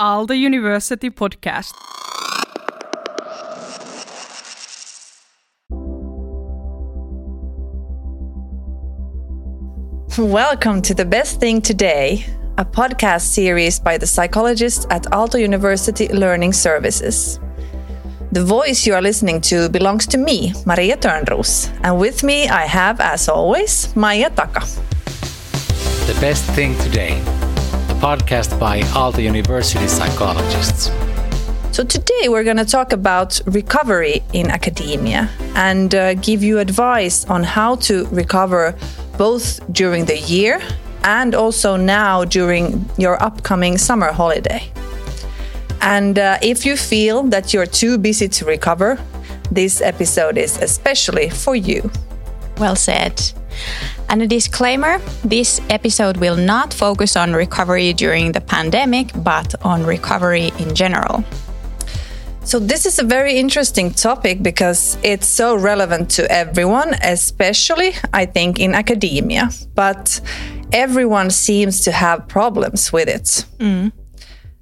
Aalto University podcast. Welcome to The Best Thing Today, a podcast series by the psychologists at Aalto University Learning Services. The voice you are listening to belongs to me, Maria Törnroos, and with me I have, as always, Maija Taka. The Best Thing Today, a podcast by Aalto University psychologists. So, today we're going to talk about recovery in academia and uh, give you advice on how to recover both during the year and also now during your upcoming summer holiday. And uh, if you feel that you're too busy to recover, this episode is especially for you. Well said. And a disclaimer this episode will not focus on recovery during the pandemic, but on recovery in general. So, this is a very interesting topic because it's so relevant to everyone, especially, I think, in academia. But everyone seems to have problems with it. Mm.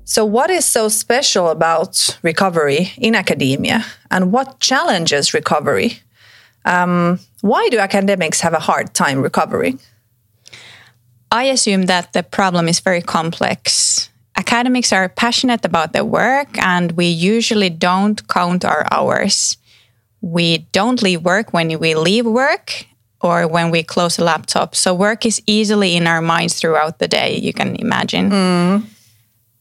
So, what is so special about recovery in academia and what challenges recovery? Um, why do academics have a hard time recovering? I assume that the problem is very complex. Academics are passionate about their work, and we usually don't count our hours. We don't leave work when we leave work or when we close a laptop. So, work is easily in our minds throughout the day, you can imagine. Mm.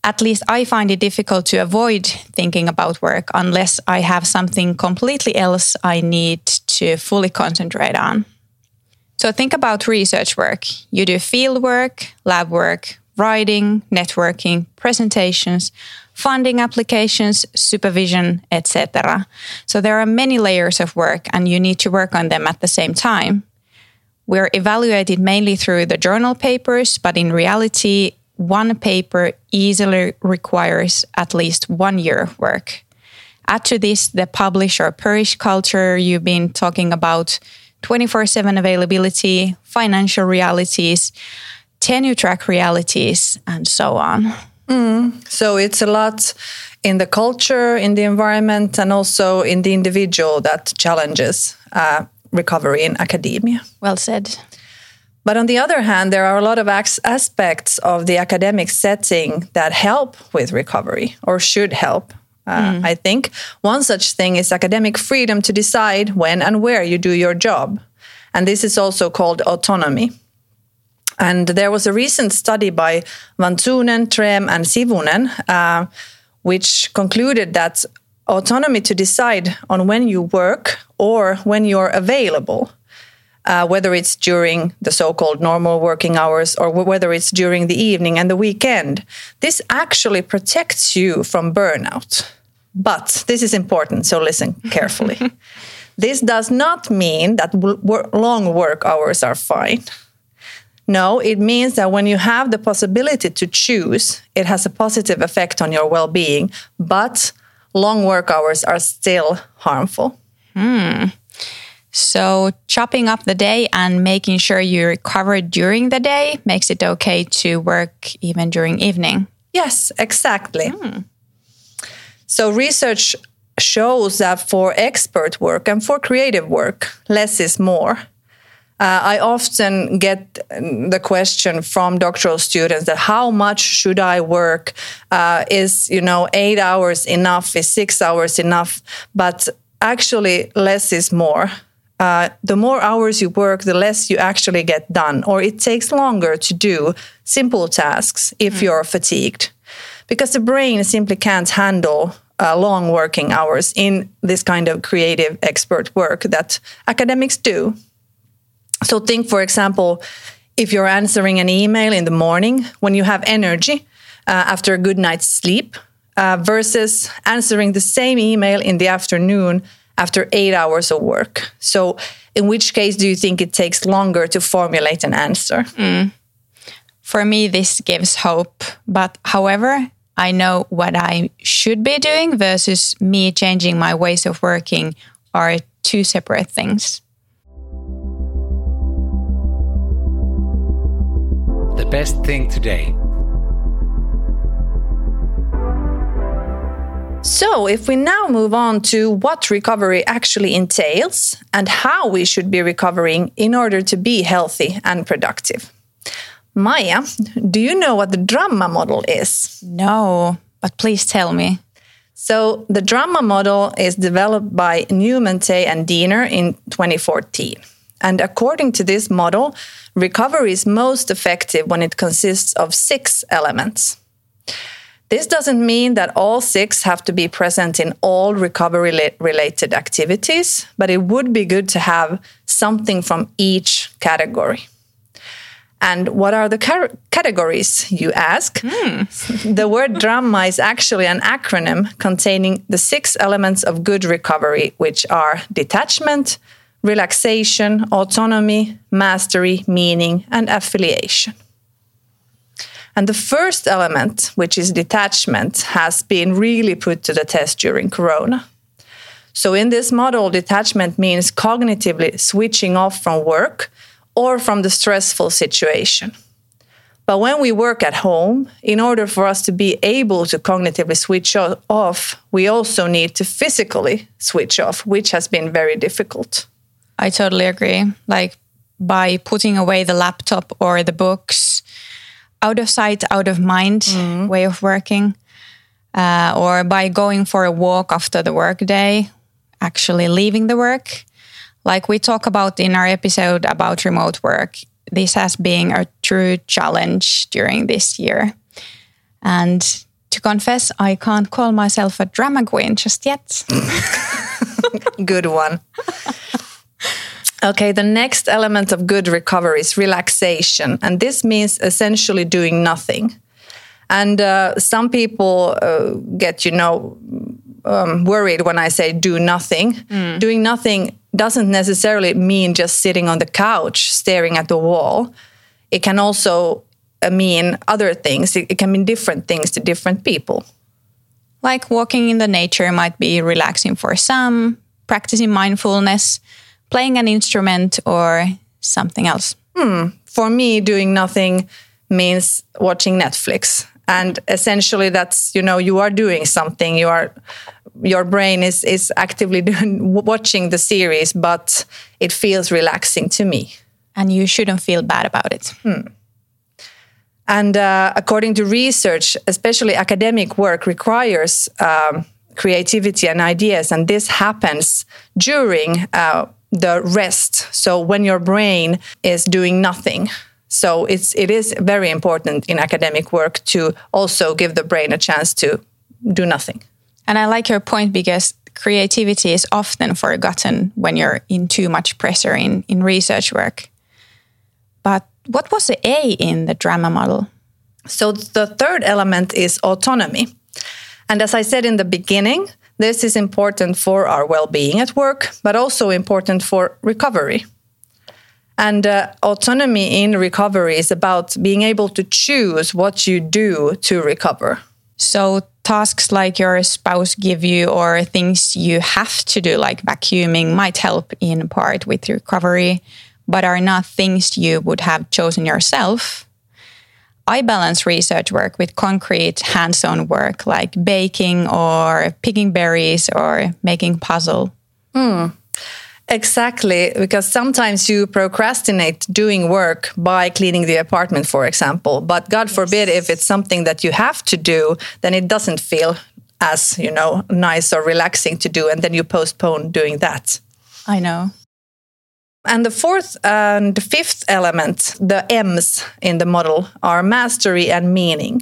At least I find it difficult to avoid thinking about work unless I have something completely else I need to fully concentrate on. So think about research work. You do field work, lab work, writing, networking, presentations, funding applications, supervision, etc. So there are many layers of work and you need to work on them at the same time. We're evaluated mainly through the journal papers, but in reality, one paper easily requires at least one year of work. Add to this the publish or perish culture you've been talking about, 24 7 availability, financial realities, tenure track realities, and so on. Mm. So it's a lot in the culture, in the environment, and also in the individual that challenges uh, recovery in academia. Well said. But on the other hand, there are a lot of aspects of the academic setting that help with recovery or should help. Uh, mm. I think one such thing is academic freedom to decide when and where you do your job. And this is also called autonomy. And there was a recent study by Vantsunen, Trem, and Sivunen, uh, which concluded that autonomy to decide on when you work or when you're available uh, whether it's during the so called normal working hours or whether it's during the evening and the weekend, this actually protects you from burnout. But this is important, so listen carefully. this does not mean that long work hours are fine. No, it means that when you have the possibility to choose, it has a positive effect on your well being, but long work hours are still harmful. Hmm. So, chopping up the day and making sure you recover during the day makes it okay to work even during evening. Yes, exactly. Mm. So, research shows that for expert work and for creative work, less is more. Uh, I often get the question from doctoral students that how much should I work? Uh, is you know eight hours enough? Is six hours enough? But actually, less is more uh, the more hours you work, the less you actually get done, or it takes longer to do simple tasks if mm. you're fatigued. Because the brain simply can't handle uh, long working hours in this kind of creative expert work that academics do. So, think, for example, if you're answering an email in the morning when you have energy uh, after a good night's sleep, uh, versus answering the same email in the afternoon after eight hours of work. So, in which case do you think it takes longer to formulate an answer? Mm. For me, this gives hope. But however, I know what I should be doing versus me changing my ways of working are two separate things. The best thing today So, if we now move on to what recovery actually entails and how we should be recovering in order to be healthy and productive. Maija, do you know what the drama model is? No, but please tell me. So, the drama model is developed by Newman Tay and Diener in 2014. And according to this model, recovery is most effective when it consists of six elements. This doesn't mean that all six have to be present in all recovery related activities, but it would be good to have something from each category. And what are the categories, you ask? Mm. the word drama is actually an acronym containing the six elements of good recovery, which are detachment, relaxation, autonomy, mastery, meaning, and affiliation. And the first element, which is detachment, has been really put to the test during Corona. So, in this model, detachment means cognitively switching off from work or from the stressful situation. But when we work at home, in order for us to be able to cognitively switch off, we also need to physically switch off, which has been very difficult. I totally agree. Like by putting away the laptop or the books, out of sight, out of mind mm. way of working, uh, or by going for a walk after the workday, actually leaving the work. Like we talk about in our episode about remote work, this has been a true challenge during this year. And to confess, I can't call myself a drama queen just yet. Good one. Okay, the next element of good recovery is relaxation. And this means essentially doing nothing. And uh, some people uh, get, you know, um, worried when I say do nothing. Mm. Doing nothing doesn't necessarily mean just sitting on the couch staring at the wall. It can also uh, mean other things, it, it can mean different things to different people. Like walking in the nature might be relaxing for some, practicing mindfulness playing an instrument or something else? Hmm. For me, doing nothing means watching Netflix. And essentially that's, you know, you are doing something. You are your brain is is actively doing, watching the series, but it feels relaxing to me. And you shouldn't feel bad about it. Hmm. And uh, according to research, especially academic work requires um, creativity and ideas, and this happens during uh, the rest. So when your brain is doing nothing. So it's it is very important in academic work to also give the brain a chance to do nothing. And I like your point because creativity is often forgotten when you're in too much pressure in, in research work. But what was the A in the drama model? So the third element is autonomy. And as I said in the beginning, this is important for our well being at work, but also important for recovery. And uh, autonomy in recovery is about being able to choose what you do to recover. So, tasks like your spouse give you or things you have to do, like vacuuming, might help in part with recovery, but are not things you would have chosen yourself I balance research work with concrete hands on work like baking or picking berries or making puzzle. Mm. Exactly, because sometimes you procrastinate doing work by cleaning the apartment, for example. But God yes. forbid if it's something that you have to do, then it doesn't feel as, you know, nice or relaxing to do. And then you postpone doing that. I know. And the fourth and fifth element, the M's in the model, are mastery and meaning.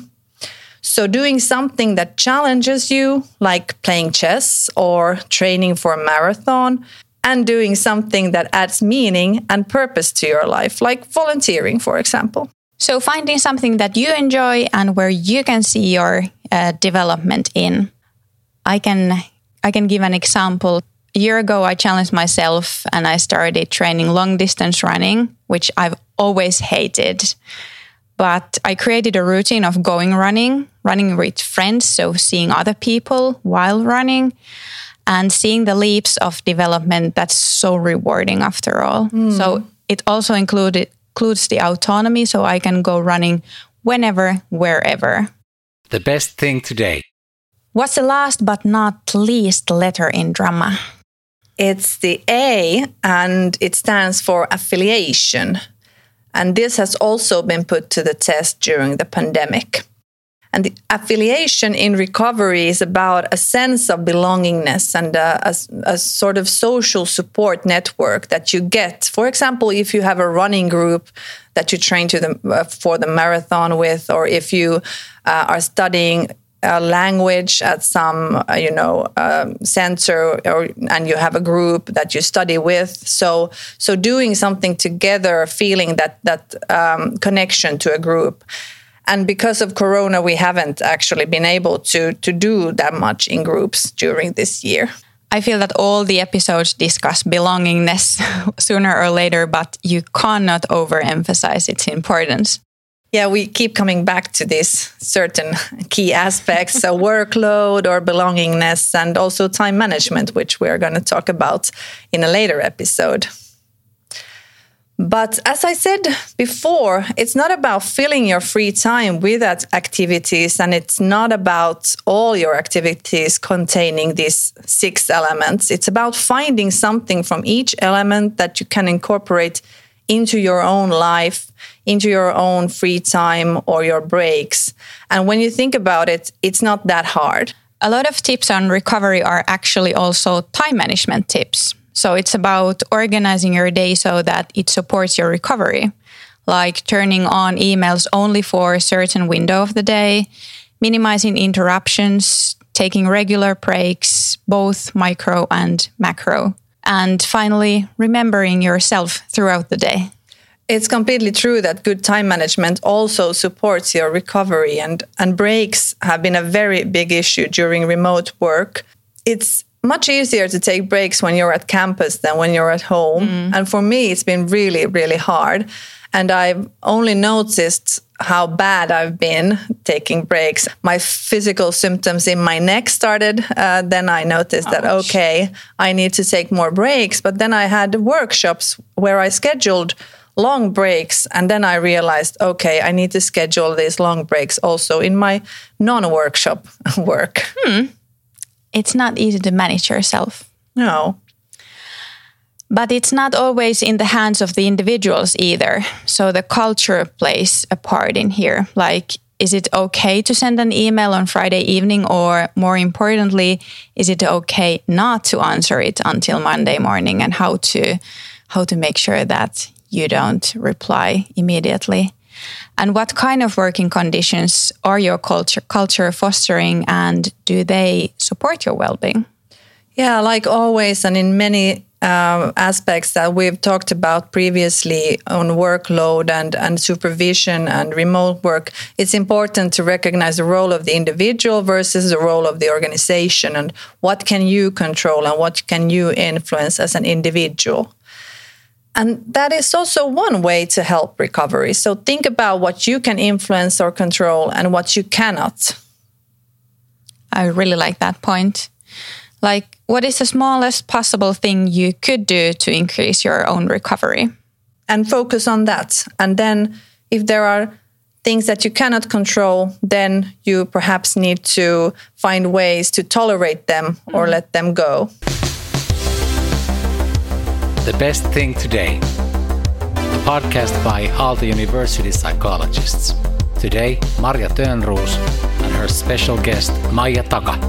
So, doing something that challenges you, like playing chess or training for a marathon, and doing something that adds meaning and purpose to your life, like volunteering, for example. So, finding something that you enjoy and where you can see your uh, development in. I can I can give an example a year ago, I challenged myself and I started training long distance running, which I've always hated. But I created a routine of going running, running with friends, so seeing other people while running and seeing the leaps of development that's so rewarding after all. Mm. So it also included includes the autonomy so I can go running whenever, wherever. The best thing today What's the last but not least letter in drama? It's the A, and it stands for affiliation. And this has also been put to the test during the pandemic. And the affiliation in recovery is about a sense of belongingness and a, a, a, sort of social support network that you get. For example, if you have a running group that you train to the, uh, for the marathon with, or if you uh, are studying a language at some uh, you know um, center or and you have a group that you study with. So so doing something together feeling that that um, connection to a group. And because of corona we haven't actually been able to to do that much in groups during this year. I feel that all the episodes discuss belongingness sooner or later, but you cannot overemphasize its importance. Yeah, we keep coming back to these certain key aspects so workload or belongingness, and also time management, which we're going to talk about in a later episode. But as I said before, it's not about filling your free time with activities, and it's not about all your activities containing these six elements. It's about finding something from each element that you can incorporate into your own life, into your own free time or your breaks. And when you think about it, it's not that hard. A lot of tips on recovery are actually also time management tips. So it's about organizing your day so that it supports your recovery, like turning on emails only for a certain window of the day, minimizing interruptions, taking regular breaks, both micro and macro, and finally, remembering yourself throughout the day. It's completely true that good time management also supports your recovery, and, and breaks have been a very big issue during remote work. It's much easier to take breaks when you're at campus than when you're at home. Mm. And for me, it's been really, really hard. And I've only noticed how bad I've been taking breaks. My physical symptoms in my neck started. Uh, then I noticed Ouch. that, okay, I need to take more breaks. But then I had workshops where I scheduled long breaks. And then I realized, okay, I need to schedule these long breaks also in my non workshop work. Hmm it's not easy to manage yourself. No. But it's not always in the hands of the individuals either. So the culture plays a part in here. Like, is it okay to send an email on Friday evening? Or more importantly, is it okay not to answer it until Monday morning and how to how to make sure that you don't reply immediately? And what kind of working conditions are your culture, culture fostering and do they support your well being? Yeah, like always, and in many uh, aspects that we've talked about previously on workload and, and supervision and remote work, it's important to recognize the role of the individual versus the role of the organization and what can you control and what can you influence as an individual. And that is also one way to help recovery. So think about what you can influence or control and what you cannot. I really like that point. Like, what is the smallest possible thing you could do to increase your own recovery? And focus on that. And then, if there are things that you cannot control, then you perhaps need to find ways to tolerate them or mm. let them go. The Best Thing Today, a podcast by Aalto University psychologists. Today, Maria Törnroos and her special guest, Maija Taka.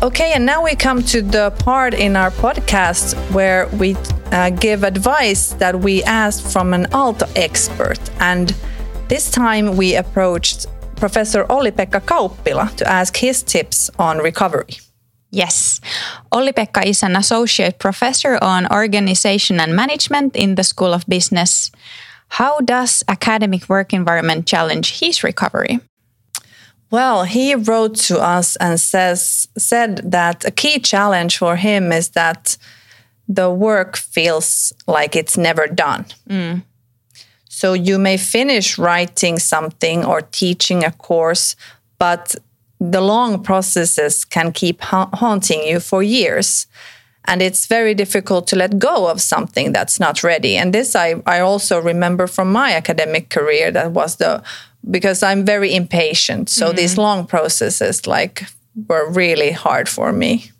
Okay, and now we come to the part in our podcast where we uh, give advice that we asked from an Aalto expert. And this time we approached Professor Olli-Pekka Kauppila to ask his tips on recovery. Yes. Olli-Pekka is an associate professor on organization and management in the School of Business. How does academic work environment challenge his recovery? Well, he wrote to us and says said that a key challenge for him is that the work feels like it's never done. Mm. So you may finish writing something or teaching a course, but the long processes can keep ha- haunting you for years. and it's very difficult to let go of something that's not ready and this i, I also remember from my academic career that was the because i'm very impatient so mm-hmm. these long processes like were really hard for me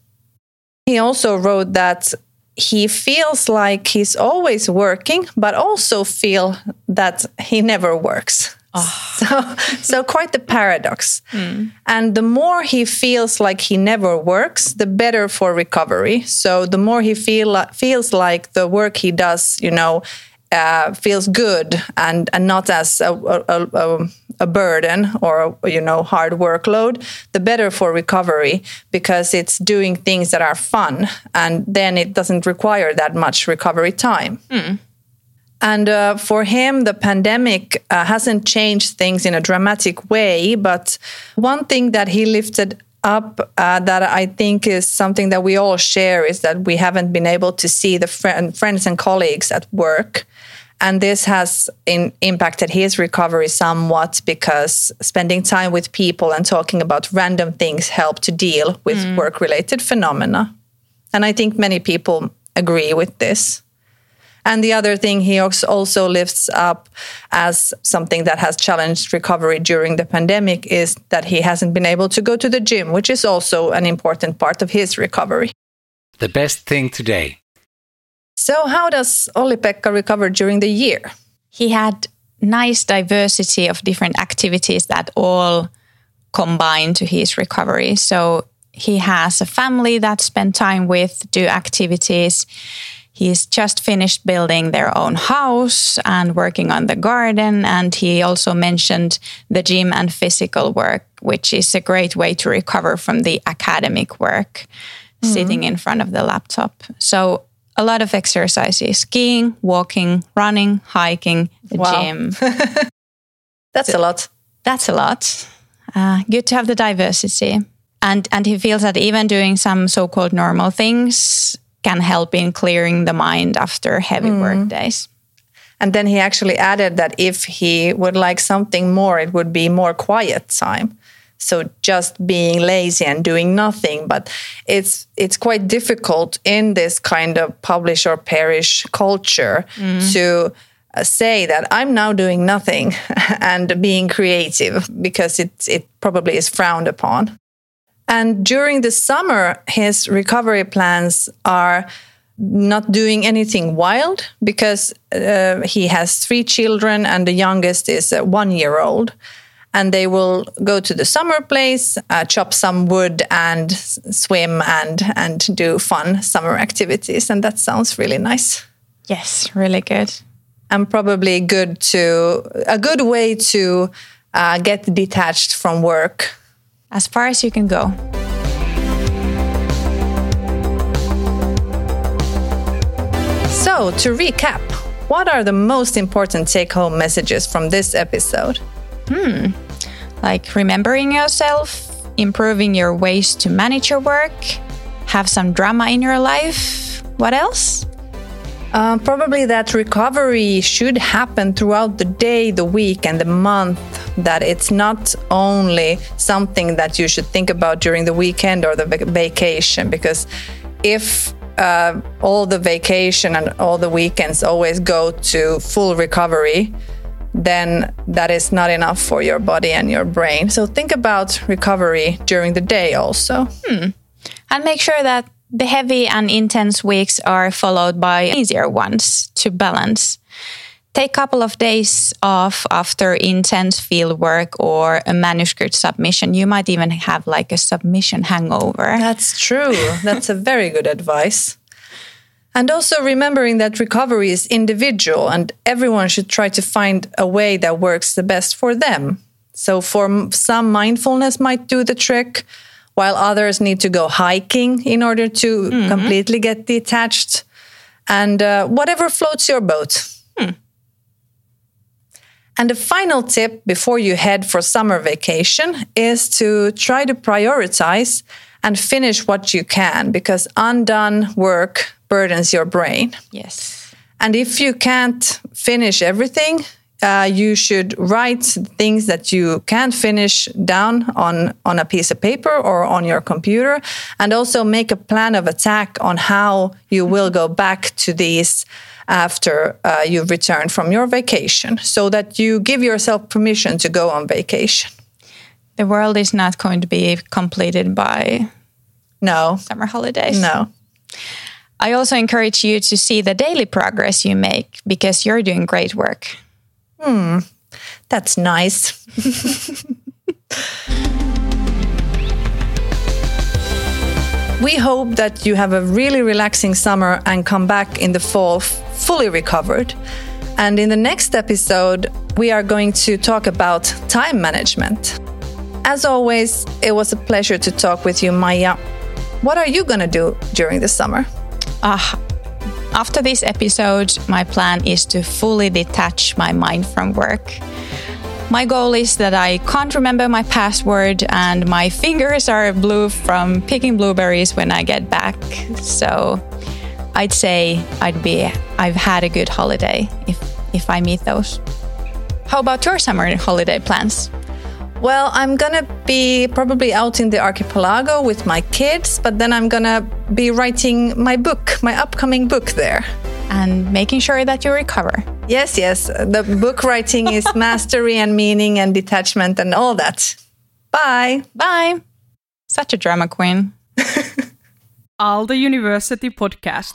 he also wrote that he feels like he's always working but also feel that he never works Oh. So, so quite the paradox. Mm. And the more he feels like he never works, the better for recovery. So the more he feel feels like the work he does, you know, uh, feels good and and not as a, a, a, a burden or you know hard workload, the better for recovery because it's doing things that are fun, and then it doesn't require that much recovery time. Mm. And uh, for him, the pandemic uh, hasn't changed things in a dramatic way. But one thing that he lifted up uh, that I think is something that we all share is that we haven't been able to see the fr- friends and colleagues at work. And this has in, impacted his recovery somewhat because spending time with people and talking about random things help to deal with mm. work related phenomena. And I think many people agree with this. And the other thing he also lifts up as something that has challenged recovery during the pandemic is that he hasn't been able to go to the gym, which is also an important part of his recovery. The best thing today. So, how does Olli-Pekka recover during the year? He had nice diversity of different activities that all combine to his recovery. So, he has a family that spend time with, do activities He's just finished building their own house and working on the garden. And he also mentioned the gym and physical work, which is a great way to recover from the academic work, mm-hmm. sitting in front of the laptop. So, a lot of exercises skiing, walking, running, hiking, the wow. gym. that's so, a lot. That's a lot. Uh, good to have the diversity. And, and he feels that even doing some so called normal things, can help in clearing the mind after heavy mm. work days. And then he actually added that if he would like something more, it would be more quiet time. So just being lazy and doing nothing, but it's it's quite difficult in this kind of publish or perish culture mm. to uh, say that I'm now doing nothing and being creative because it it probably is frowned upon. And during the summer, his recovery plans are not doing anything wild because uh, he has three children and the youngest is a one year old. And they will go to the summer place, uh, chop some wood, and swim and and do fun summer activities. And that sounds really nice. Yes, really good. And probably good to a good way to uh, get detached from work as far as you can go. So, to recap, what are the most important take home messages from this episode? Hmm. Like remembering yourself, improving your ways to manage your work, have some drama in your life. What else? Uh, probably that recovery should happen throughout the day, the week, and the month. That it's not only something that you should think about during the weekend or the vacation, because if uh, all the vacation and all the weekends always go to full recovery, then that is not enough for your body and your brain. So think about recovery during the day also. Hmm. And make sure that the heavy and intense weeks are followed by easier ones to balance. Take a couple of days off after intense field work or a manuscript submission. You might even have like a submission hangover. That's true. That's a very good advice. And also remembering that recovery is individual and everyone should try to find a way that works the best for them. So, for some, mindfulness might do the trick while others need to go hiking in order to mm-hmm. completely get detached. And uh, whatever floats your boat. Hmm. And the final tip before you head for summer vacation is to try to prioritize and finish what you can because undone work burdens your brain. Yes. And if you can't finish everything, uh, you should write things that you can't finish down on, on a piece of paper or on your computer, and also make a plan of attack on how you will go back to these after uh, you've returned from your vacation so that you give yourself permission to go on vacation. The world is not going to be completed by no summer holidays. No. I also encourage you to see the daily progress you make because you're doing great work. Hmm, that's nice. we hope that you have a really relaxing summer and come back in the fall fully recovered. And in the next episode, we are going to talk about time management. As always, it was a pleasure to talk with you, Maija. What are you going to do during the summer? Uh, after this episode, my plan is to fully detach my mind from work. My goal is that I can't remember my password and my fingers are blue from picking blueberries when I get back. So I'd say I'd be I've had a good holiday if if I meet those. How about your summer holiday plans? Well, I'm gonna be probably out in the archipelago with my kids, but then I'm gonna be writing my book, my upcoming book there. And making sure that you recover. Yes, yes. The book writing is mastery and meaning and detachment and all that. Bye. Bye. Such a drama queen. Aalto University Podcast.